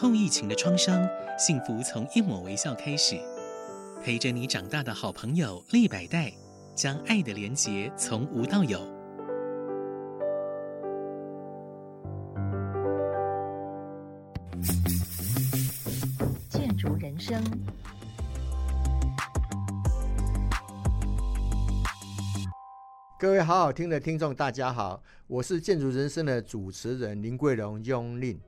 后疫情的创伤，幸福从一抹微笑开始。陪着你长大的好朋友利百代，将爱的连结从无到有。建筑人生，各位好好听的听众，大家好，我是建筑人生的主持人林桂荣雍令。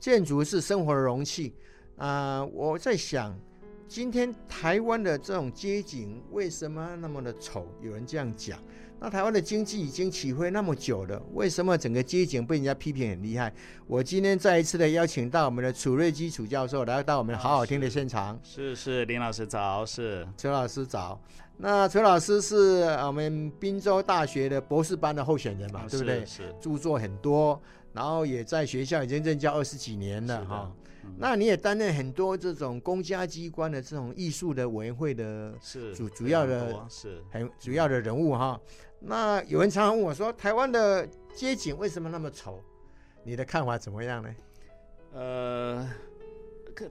建筑是生活的容器啊、呃！我在想，今天台湾的这种街景为什么那么的丑？有人这样讲。那台湾的经济已经起飞那么久了，为什么整个街景被人家批评很厉害？我今天再一次的邀请到我们的楚瑞基楚教授来到我们好好听的现场。是是，林老师早，是陈老师早。那陈老师是我们滨州大学的博士班的候选人嘛，对不对？是，是著作很多。然后也在学校已经任教二十几年了哈，嗯、那你也担任很多这种公家机关的这种艺术的委员会的主主要的是很主要的人物哈。那有人常常问我说，台湾的街景为什么那么丑？你的看法怎么样呢？呃，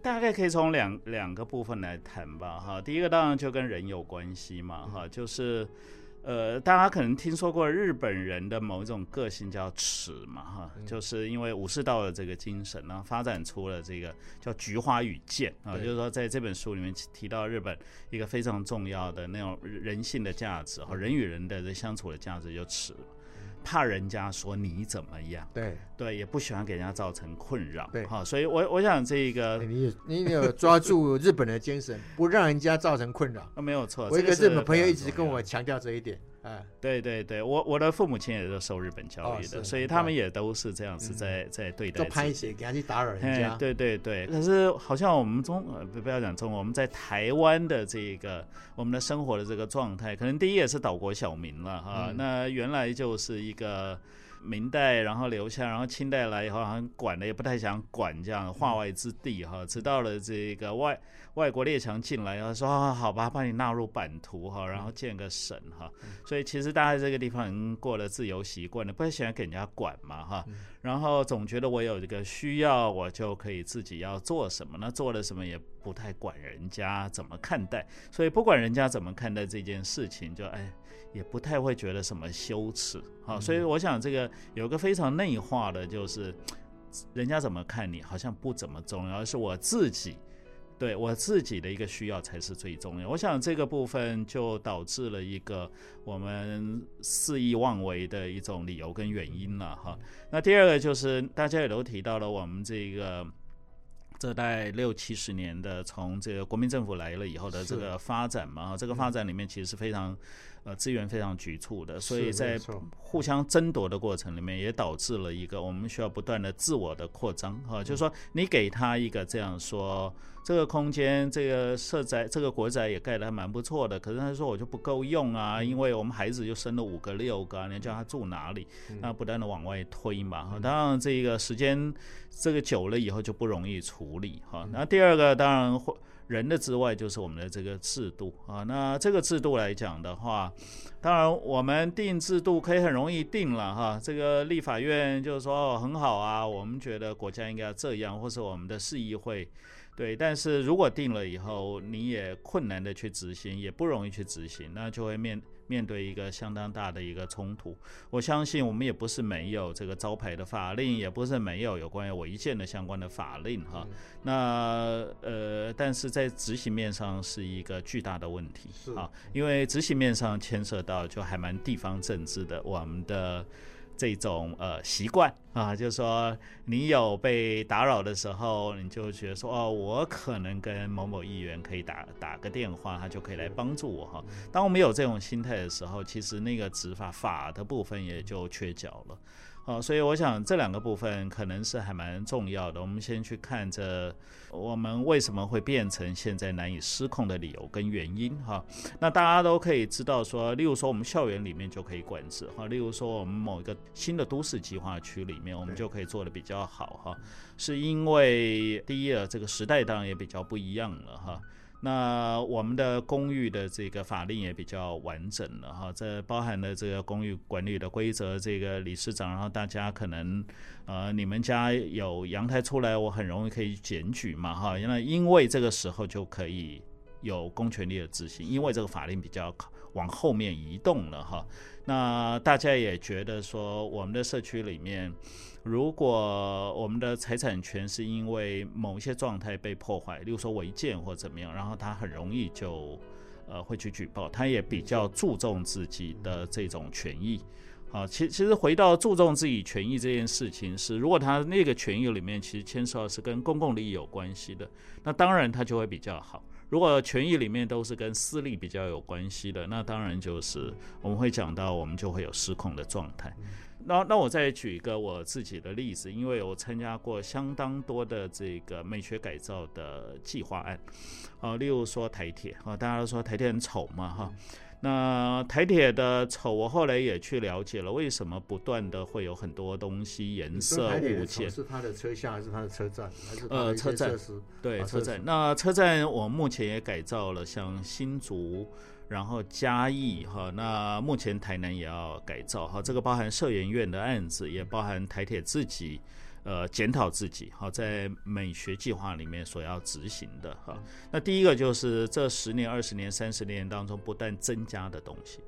大概可以从两两个部分来谈吧哈。第一个当然就跟人有关系嘛哈，就是。呃，大家可能听说过日本人的某一种个性叫耻嘛，哈，嗯、就是因为武士道的这个精神呢，发展出了这个叫菊花与剑啊，就是说在这本书里面提到日本一个非常重要的那种人性的价值和人与人的相处的价值，就尺。怕人家说你怎么样？对对，也不喜欢给人家造成困扰。对，哦，所以我我想这个你你有抓住日本的精神，不让人家造成困扰。没有错。我一个日本朋友一直跟我强调这一点。哎，对对对，我我的父母亲也是受日本教育的，所以他们也都是这样子在在对待。就拍谢，给他去打扰人家。对对对，可是好像我们中不不要讲中国，我们在台湾的这个我们的生活的这个状态，可能第一也是岛国小民了哈。那原来就是一个。明代，然后留下，然后清代来以后，好像管的也不太想管，这样化外之地哈。直到了这个外外国列强进来，然后说好吧，把你纳入版图哈，然后建个省哈。所以其实大家在这个地方已经过了自由习惯了，不太喜欢给人家管嘛哈。然后总觉得我有这个需要，我就可以自己要做什么，那做了什么也不太管人家怎么看待，所以不管人家怎么看待这件事情，就哎。也不太会觉得什么羞耻，啊，所以我想这个有个非常内化的，就是 人家怎么看你好像不怎么重要，而是我自己对我自己的一个需要才是最重要。我想这个部分就导致了一个我们肆意妄为的一种理由跟原因了哈。那第二个就是大家也都提到了我们这个。这代六七十年的，从这个国民政府来了以后的这个发展嘛，这个发展里面其实是非常，呃，资源非常局促的，所以在互相争夺的过程里面，也导致了一个我们需要不断的自我的扩张哈，就是说你给他一个这样说，这个空间，这个社宅，这个国宅也盖得还蛮不错的，可是他说我就不够用啊，因为我们孩子就生了五个六个，你叫他住哪里？那不断的往外推嘛，哈，当然这个时间这个久了以后就不容易处理哈。那第二个当然会。人的之外就是我们的这个制度啊，那这个制度来讲的话，当然我们定制度可以很容易定了哈，这个立法院就是说很好啊，我们觉得国家应该要这样，或是我们的市议会。对，但是如果定了以后，你也困难的去执行，也不容易去执行，那就会面面对一个相当大的一个冲突。我相信我们也不是没有这个招牌的法令，也不是没有有关于违建的相关的法令哈。嗯、那呃，但是在执行面上是一个巨大的问题啊，因为执行面上牵涉到就还蛮地方政治的，我们的。这种呃习惯啊，就是说你有被打扰的时候，你就觉得说哦，我可能跟某某议员可以打打个电话，他就可以来帮助我哈。当我们有这种心态的时候，其实那个执法法的部分也就缺角了。好，所以我想这两个部分可能是还蛮重要的。我们先去看着我们为什么会变成现在难以失控的理由跟原因哈。那大家都可以知道说，例如说我们校园里面就可以管制哈，例如说我们某一个新的都市计划区里面，我们就可以做的比较好哈，是因为第一啊，这个时代当然也比较不一样了哈。那我们的公寓的这个法令也比较完整了哈，这包含了这个公寓管理的规则，这个理事长，然后大家可能呃，你们家有阳台出来，我很容易可以检举嘛哈，那因为这个时候就可以有公权力的执行，因为这个法令比较往后面移动了哈，那大家也觉得说我们的社区里面。如果我们的财产权是因为某一些状态被破坏，例如说违建或怎么样，然后他很容易就呃会去举报，他也比较注重自己的这种权益。啊，其其实回到注重自己权益这件事情是，如果他那个权益里面其实牵涉到是跟公共利益有关系的，那当然他就会比较好。如果权益里面都是跟私利比较有关系的，那当然就是我们会讲到我们就会有失控的状态。那那我再举一个我自己的例子，因为我参加过相当多的这个美学改造的计划案，啊，例如说台铁啊，大家都说台铁很丑嘛，哈，那台铁的丑，我后来也去了解了，为什么不断的会有很多东西颜色物件？是它的车厢还是它的车站？还是呃车站？对车站。那车站我目前也改造了，像新竹。然后嘉义哈，那目前台南也要改造哈，这个包含社研院的案子，也包含台铁自己，呃，检讨自己哈，在美学计划里面所要执行的哈。那第一个就是这十年、二十年、三十年当中不断增加的东西，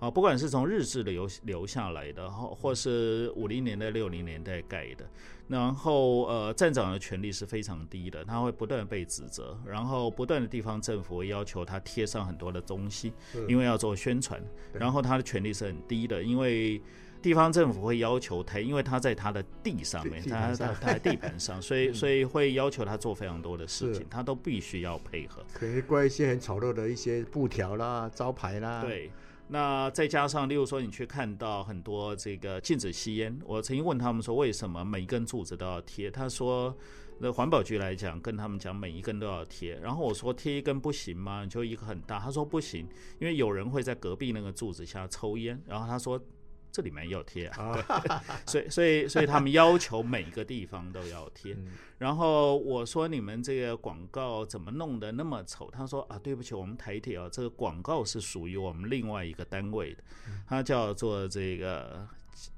啊，不管是从日治留留下来的，或或是五零年代、六零年代盖的。然后，呃，站长的权力是非常低的，他会不断被指责，然后不断的地方政府会要求他贴上很多的东西，因为要做宣传。然后他的权力是很低的，因为地方政府会要求他，因为他在他的地上面，他他他的地盘上，所以所以会要求他做非常多的事情，他都必须要配合。可以挂一些很丑陋的一些布条啦、招牌啦。对。那再加上，例如说，你去看到很多这个禁止吸烟，我曾经问他们说，为什么每一根柱子都要贴？他说，那环保局来讲，跟他们讲每一根都要贴。然后我说，贴一根不行吗？就一个很大。他说不行，因为有人会在隔壁那个柱子下抽烟。然后他说。这里面要贴。啊，对，所以所以所以他们要求每个地方都要贴。然后我说，你们这个广告怎么弄得那么丑？他说啊，对不起，我们台铁啊，这个广告是属于我们另外一个单位的，它叫做这个。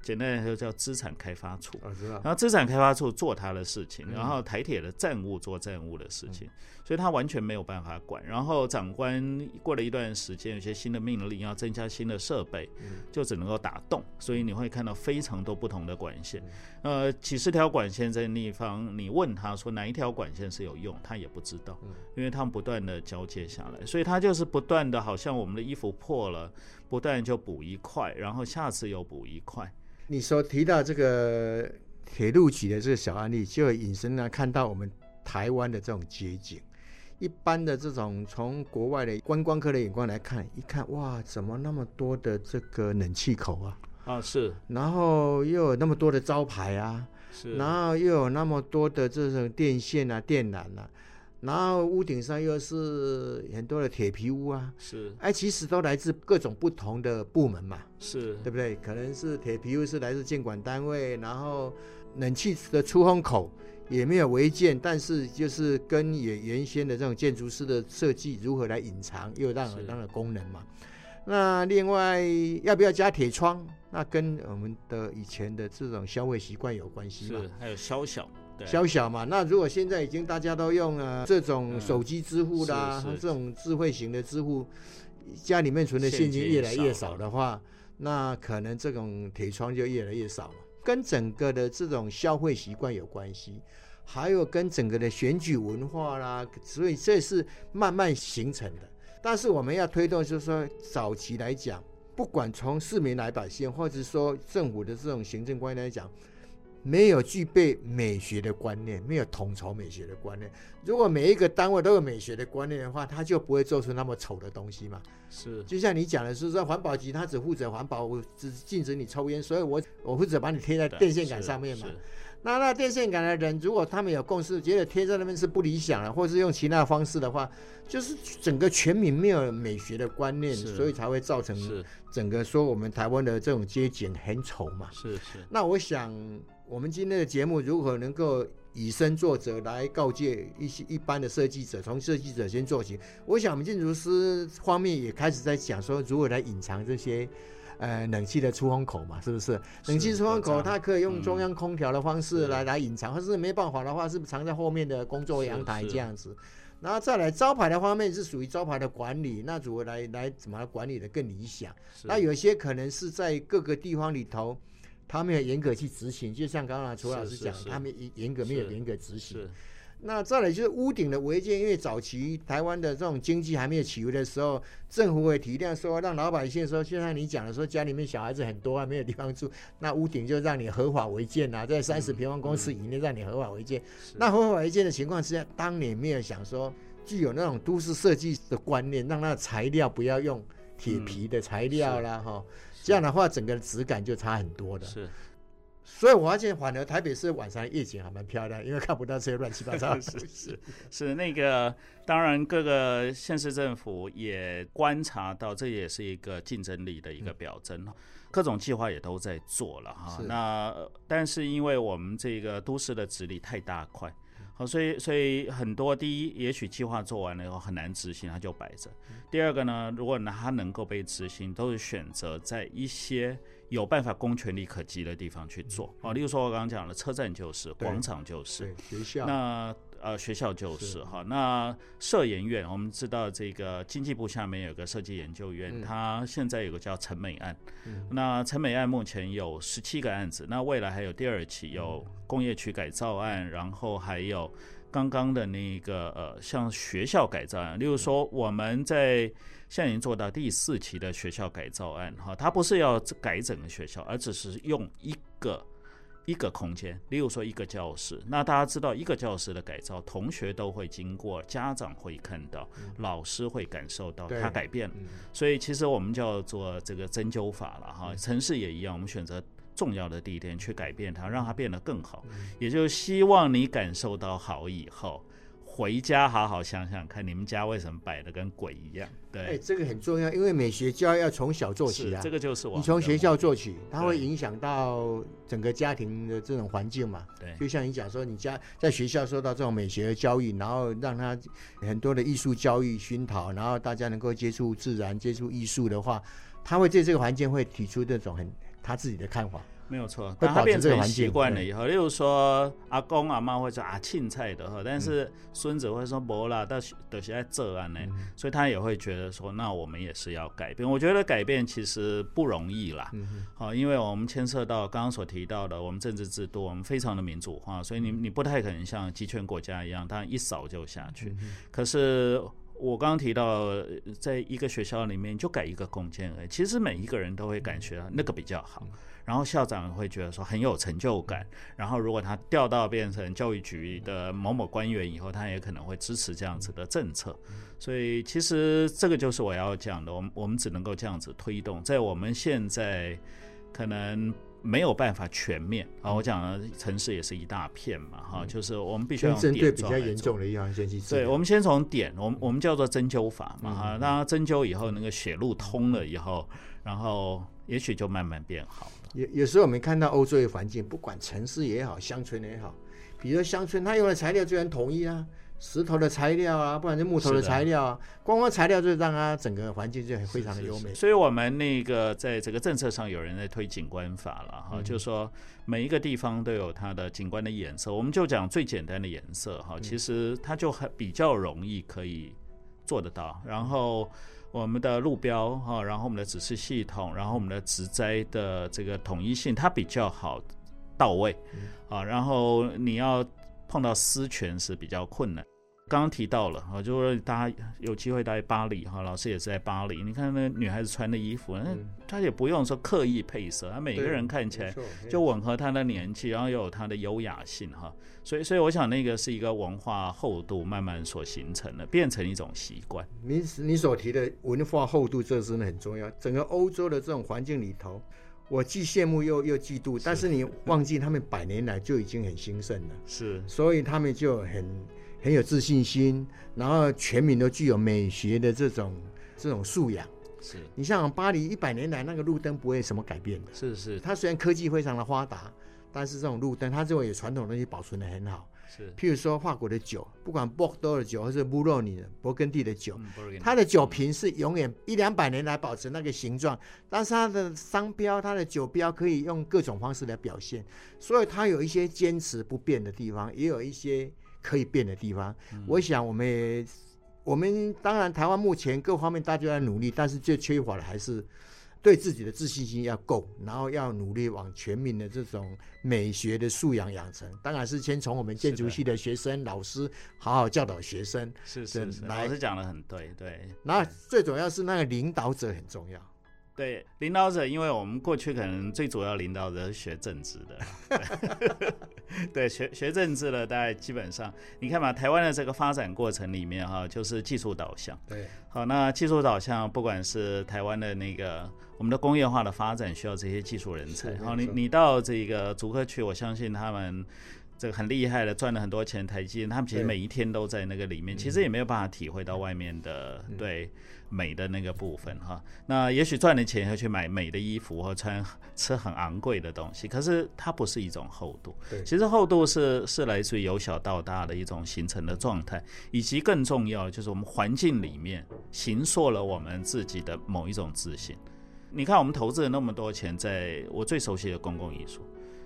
简单来说叫资产开发处，然后资产开发处做他的事情，然后台铁的站务做站务的事情，所以他完全没有办法管。然后长官过了一段时间，有些新的命令要增加新的设备，就只能够打洞，所以你会看到非常多不同的管线，呃，几十条管线在那地方，你问他说哪一条管线是有用，他也不知道，因为他们不断的交接下来，所以他就是不断的，好像我们的衣服破了。不断就补一块，然后下次又补一块。你所提到这个铁路局的这个小案例，就会引申呢，看到我们台湾的这种街景。一般的这种从国外的观光客的眼光来看，一看哇，怎么那么多的这个冷气口啊？啊，是。然后又有那么多的招牌啊，是。然后又有那么多的这种电线啊、电缆啊。然后屋顶上又是很多的铁皮屋啊，是，哎，其实都来自各种不同的部门嘛，是对不对？可能是铁皮屋是来自监管单位，然后冷气的出风口也没有违建，但是就是跟也原先的这种建筑师的设计如何来隐藏，又让有当的功能嘛。那另外要不要加铁窗？那跟我们的以前的这种消费习惯有关系嘛？是，还有宵小。小小嘛，那如果现在已经大家都用了这种手机支付啦，和这种智慧型的支付，家里面存的现金越来越少的话，那可能这种铁窗就越来越少了。跟整个的这种消费习惯有关系，还有跟整个的选举文化啦，所以这是慢慢形成的。但是我们要推动，就是说早期来讲，不管从市民来百姓，或者说政府的这种行政官员来讲。没有具备美学的观念，没有统筹美学的观念。如果每一个单位都有美学的观念的话，他就不会做出那么丑的东西嘛。是，就像你讲的是说，环保局他只负责环保，我只禁止你抽烟，所以我我负责把你贴在电线杆上面嘛。那那电线杆的人，如果他们有共识，觉得贴在那边是不理想的，或是用其他方式的话，就是整个全民没有美学的观念，所以才会造成整个说我们台湾的这种街景很丑嘛。是是。那我想。我们今天的节目如何能够以身作则来告诫一些一般的设计者，从设计者先做起。我想我们建筑师方面也开始在讲说，如何来隐藏这些呃冷气的出风口嘛，是不是？冷气出风口它可以用中央空调的方式来、嗯、来隐藏，或是没办法的话，是不是藏在后面的工作阳台这样子？然后再来招牌的方面是属于招牌的管理，那如何来来怎么来管理的更理想？那有些可能是在各个地方里头。他没有严格去执行，就像刚刚楚老师讲，他们严严格没有严格执行。那再来就是屋顶的违建，因为早期台湾的这种经济还没有起飞的时候，政府会体谅说，让老百姓说，就像你讲的说，家里面小孩子很多啊，没有地方住，那屋顶就让你合法违建啊，在三十平方公尺以内让你合法违建。嗯嗯、那合法违建的情况之下，当年没有想说具有那种都市设计的观念，让那个材料不要用铁皮的材料啦，哈、嗯。这样的话，整个质感就差很多的。是，所以我发现反而台北市晚上夜景还蛮漂亮，因为看不到这些乱七八糟的 东西。是是是，那个当然各个县市政府也观察到，这也是一个竞争力的一个表征。嗯、各种计划也都在做了哈。那但是因为我们这个都市的治理太大块。好，所以所以很多第一，也许计划做完了以后很难执行，它就摆着。第二个呢，如果它能够被执行，都是选择在一些有办法公权力可及的地方去做。啊，例如说我刚刚讲的车站就是，广场就是，学校那。呃，学校就是。哈，那设研院，我们知道这个经济部下面有个设计研究院，嗯、它现在有个叫陈美案，嗯、那陈美案目前有十七个案子，那未来还有第二期有工业区改造案，嗯、然后还有刚刚的那个呃，像学校改造案，例如说我们在现在已经做到第四期的学校改造案哈，它不是要改整个学校，而只是用一个。一个空间，例如说一个教室，那大家知道一个教室的改造，同学都会经过，家长会看到，老师会感受到它改变。了，所以其实我们叫做这个针灸法了哈。城市也一样，我们选择重要的地点去改变它，让它变得更好，也就是希望你感受到好以后。回家好好想想看，你们家为什么摆的跟鬼一样？对，哎，这个很重要，因为美学教育要从小做起啊。这个就是我。你从学校做起，它会影响到整个家庭的这种环境嘛。对，就像你讲说，你家在学校受到这种美学的教育，然后让他很多的艺术教育熏陶，然后大家能够接触自然、接触艺术的话，他会对这个环境会提出这种很他自己的看法。没有错，当他变成习惯了以后，例如说阿公阿妈会说啊青菜的哈，但是孙子会说不啦，到都是在这样呢，所以他也会觉得说，那我们也是要改变。我觉得改变其实不容易啦，好，因为我们牵涉到刚刚所提到的，我们政治制度，我们非常的民主化，所以你你不太可能像集权国家一样，它一扫就下去。可是我刚刚提到，在一个学校里面就改一个空间而已，其实每一个人都会感觉到那个比较好。然后校长会觉得说很有成就感，然后如果他调到变成教育局的某某官员以后，他也可能会支持这样子的政策。所以其实这个就是我要讲的，我们我们只能够这样子推动，在我们现在可能没有办法全面。啊。我讲的城市也是一大片嘛，哈，就是我们必须要针对比较严重的一项先去对，我们先从点，我们我们叫做针灸法嘛，哈，那针灸以后那个血路通了以后，然后也许就慢慢变好。有有时候我们看到欧洲的环境，不管城市也好，乡村也好，比如说乡村，它用的材料居然统一啊，石头的材料啊，不然就木头的材料啊，光光材料就让它整个环境就很非常的优美。所以，我们那个在这个政策上，有人在推景观法了哈，就是说每一个地方都有它的景观的颜色，我们就讲最简单的颜色哈，其实它就很比较容易可以做得到，然后。我们的路标哈，然后我们的指示系统，然后我们的植栽的这个统一性，它比较好到位啊。然后你要碰到私权是比较困难。刚刚提到了啊，就说大家有机会待巴黎哈，老师也是在巴黎。你看那女孩子穿的衣服，那她也不用说刻意配色，她每个人看起来就吻合她的年纪，然后又有她的优雅性哈。所以，所以我想那个是一个文化厚度慢慢所形成的，变成一种习惯。你你所提的文化厚度，这真的很重要。整个欧洲的这种环境里头，我既羡慕又又嫉妒，但是你忘记他们百年来就已经很兴盛了，是，所以他们就很。很有自信心，然后全民都具有美学的这种这种素养。是你像巴黎一百年来那个路灯不会什么改变的。是是，它虽然科技非常的发达，但是这种路灯，它认为有传统东西保存的很好。是，譬如说法国的酒，不管波尔多的酒，或是布洛尼的勃艮第的酒，嗯、它的酒瓶是永远一两百年来保持那个形状，但是它的商标、它的酒标可以用各种方式来表现，所以它有一些坚持不变的地方，也有一些可以变的地方。嗯、我想，我们也我们当然台湾目前各方面大家在努力，但是最缺乏的还是。对自己的自信心要够，然后要努力往全民的这种美学的素养养成。当然是先从我们建筑系的学生、老师好好教导学生。是是是，老师讲的很对，对。那最主要是那个领导者很重要。对，领导者，因为我们过去可能最主要领导者是学政治的，对，学学政治的，大概基本上你看嘛，台湾的这个发展过程里面哈，就是技术导向。对，好，那技术导向，不管是台湾的那个我们的工业化的发展需要这些技术人才，好，你你到这个竹科去，我相信他们。这个很厉害的，赚了很多钱。台积电他们其实每一天都在那个里面，其实也没有办法体会到外面的对美的那个部分哈。那也许赚了钱要去买美的衣服或穿吃很昂贵的东西，可是它不是一种厚度。其实厚度是是来自于由小到大的一种形成的状态，以及更重要就是我们环境里面形塑了我们自己的某一种自信。你看，我们投资了那么多钱，在我最熟悉的公共艺术。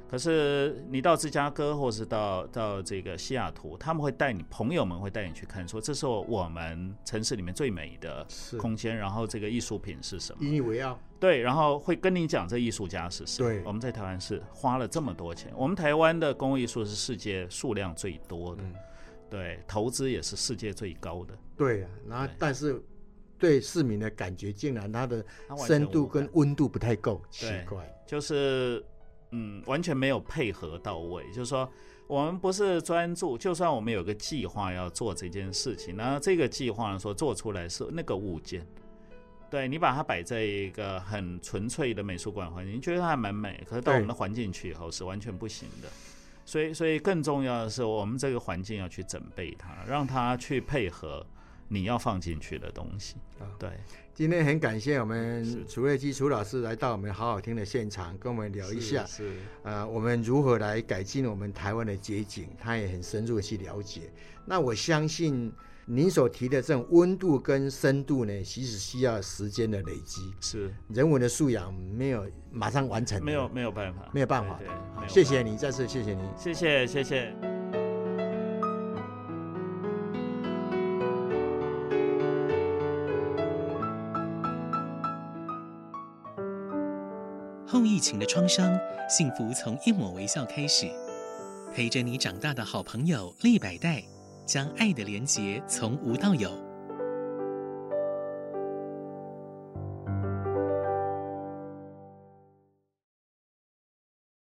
可是你到芝加哥，或是到到这个西雅图，他们会带你朋友们会带你去看，说这是我们城市里面最美的空间，然后这个艺术品是什么？引以为傲。对，然后会跟你讲这艺术家是谁。对，我们在台湾是花了这么多钱，我们台湾的公共艺术是世界数量最多的，嗯、对，投资也是世界最高的。对啊，然后但是对市民的感觉，竟然它的深度跟温度不太够，奇怪，就是。嗯，完全没有配合到位。就是说，我们不是专注，就算我们有个计划要做这件事情，那这个计划，说做出来是那个物件，对，你把它摆在一个很纯粹的美术馆环境，你觉得它还蛮美，可是到我们的环境去以后是完全不行的。所以，所以更重要的是，我们这个环境要去准备它，让它去配合你要放进去的东西。对。今天很感谢我们楚瑞基楚老师来到我们好好听的现场，跟我们聊一下，是，是。呃，我们如何来改进我们台湾的街景，他也很深入的去了解。那我相信您所提的这种温度跟深度呢，其实需要时间的累积，是。人文的素养没有马上完成，没有没有办法，没有办法。对，对，好，谢谢你，再次谢谢你，谢谢谢谢。疫情的创伤，幸福从一抹微笑开始。陪着你长大的好朋友立百代，将爱的连结从无到有。